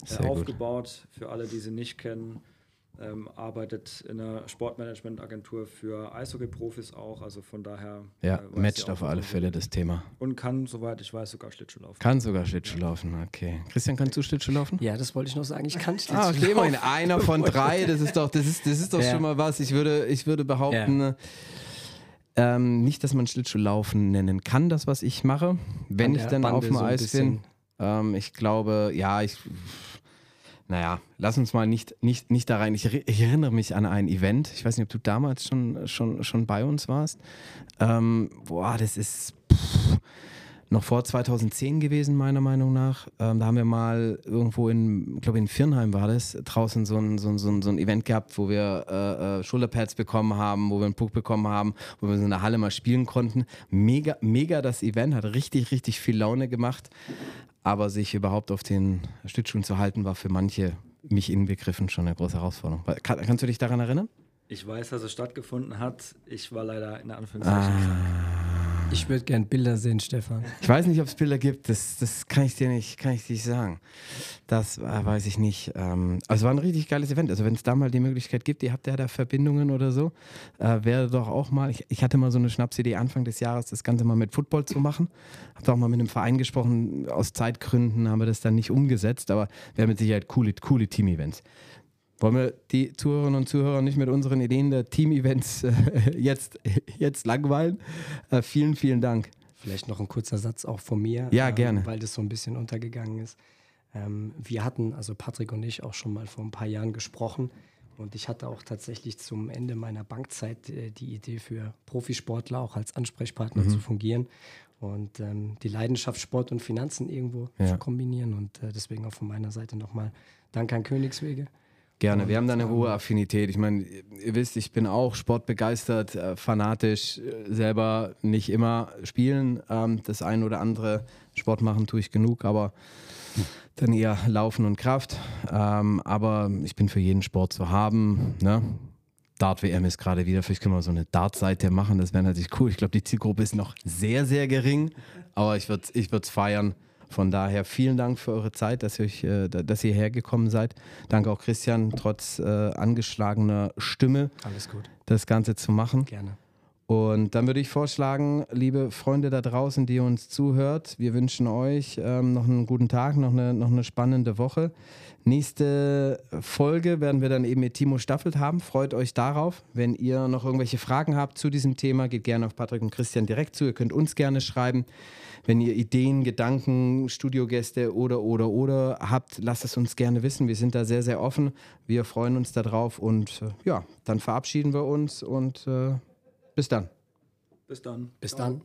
äh, aufgebaut. Gut. Für alle, die sie nicht kennen ähm, arbeitet in einer Sportmanagement-Agentur für Eishockey-Profis auch. Also von daher. Ja, äh, matcht auf alle Fälle das Thema. Und kann, soweit ich weiß, sogar Schlittschuh laufen. Kann sogar Schlittschuh ja. laufen, okay. Christian, kannst du Schlittschuh laufen? Ja, das wollte ich noch sagen. Ich kann Schlittschuh ah, okay, laufen. einer von (laughs) drei, das ist doch, das ist, das ist doch ja. schon mal was. Ich würde, ich würde behaupten. Ja. Ähm, nicht, dass man Schlittschuhlaufen nennen kann, das, was ich mache, wenn ich dann Bande auf dem so Eis bin. Ähm, ich glaube, ja, ich naja, lass uns mal nicht, nicht, nicht da rein. Ich, ich, erinnere mich an ein Event. Ich weiß nicht, ob du damals schon, schon, schon bei uns warst. Ähm, boah, das ist pff, noch vor 2010 gewesen, meiner Meinung nach. Ähm, da haben wir mal irgendwo in, ich glaube in Firnheim war das, draußen so ein, so ein, so ein, so ein Event gehabt, wo wir äh, äh, Schulterpads bekommen haben, wo wir einen Puck bekommen haben, wo wir so in der Halle mal spielen konnten. Mega, mega das Event, hat richtig, richtig viel Laune gemacht. Aber sich überhaupt auf den Stützschuhen zu halten, war für manche, mich inbegriffen, schon eine große Herausforderung. Kann, kannst du dich daran erinnern? Ich weiß, dass es stattgefunden hat. Ich war leider in der Anführungszeichen. Ah. Ich würde gern Bilder sehen, Stefan. Ich weiß nicht, ob es Bilder gibt. Das, das kann ich dir nicht, kann ich dir nicht sagen. Das äh, weiß ich nicht. Ähm, also es war ein richtig geiles Event. Also wenn es da mal die Möglichkeit gibt, ihr habt ja da Verbindungen oder so, äh, wäre doch auch mal. Ich, ich, hatte mal so eine Schnapsidee Anfang des Jahres, das Ganze mal mit Football zu machen. Habe auch mal mit einem Verein gesprochen. Aus Zeitgründen haben wir das dann nicht umgesetzt, aber wäre mit Sicherheit coole, coole Team-Events. Wollen wir die Zuhörerinnen und Zuhörer nicht mit unseren Ideen der Team-Events äh, (laughs) jetzt, jetzt langweilen? Äh, vielen, vielen Dank. Vielleicht noch ein kurzer Satz auch von mir. Ja, ähm, gerne. Weil das so ein bisschen untergegangen ist. Ähm, wir hatten, also Patrick und ich, auch schon mal vor ein paar Jahren gesprochen. Und ich hatte auch tatsächlich zum Ende meiner Bankzeit äh, die Idee für Profisportler auch als Ansprechpartner mhm. zu fungieren und ähm, die Leidenschaft Sport und Finanzen irgendwo ja. zu kombinieren. Und äh, deswegen auch von meiner Seite nochmal Danke an Königswege. Gerne, wir haben da eine hohe Affinität. Ich meine, ihr wisst, ich bin auch sportbegeistert, äh, fanatisch, äh, selber nicht immer spielen. Ähm, das ein oder andere Sport machen tue ich genug, aber dann eher Laufen und Kraft. Ähm, aber ich bin für jeden Sport zu haben. Ne? Dart-WM ist gerade wieder, vielleicht können wir so eine Dart-Seite machen, das wäre natürlich cool. Ich glaube, die Zielgruppe ist noch sehr, sehr gering, aber ich würde es ich feiern. Von daher vielen Dank für eure Zeit, dass ihr, euch, äh, dass ihr hergekommen seid. Danke auch Christian, trotz äh, angeschlagener Stimme, Alles gut. das Ganze zu machen. Gerne. Und dann würde ich vorschlagen, liebe Freunde da draußen, die uns zuhört, wir wünschen euch ähm, noch einen guten Tag, noch eine, noch eine spannende Woche. Nächste Folge werden wir dann eben mit Timo Staffelt haben. Freut euch darauf. Wenn ihr noch irgendwelche Fragen habt zu diesem Thema, geht gerne auf Patrick und Christian direkt zu. Ihr könnt uns gerne schreiben. Wenn ihr Ideen, Gedanken, Studiogäste oder, oder, oder habt, lasst es uns gerne wissen. Wir sind da sehr, sehr offen. Wir freuen uns darauf und äh, ja, dann verabschieden wir uns und äh, bis dann. Bis dann. Bis dann.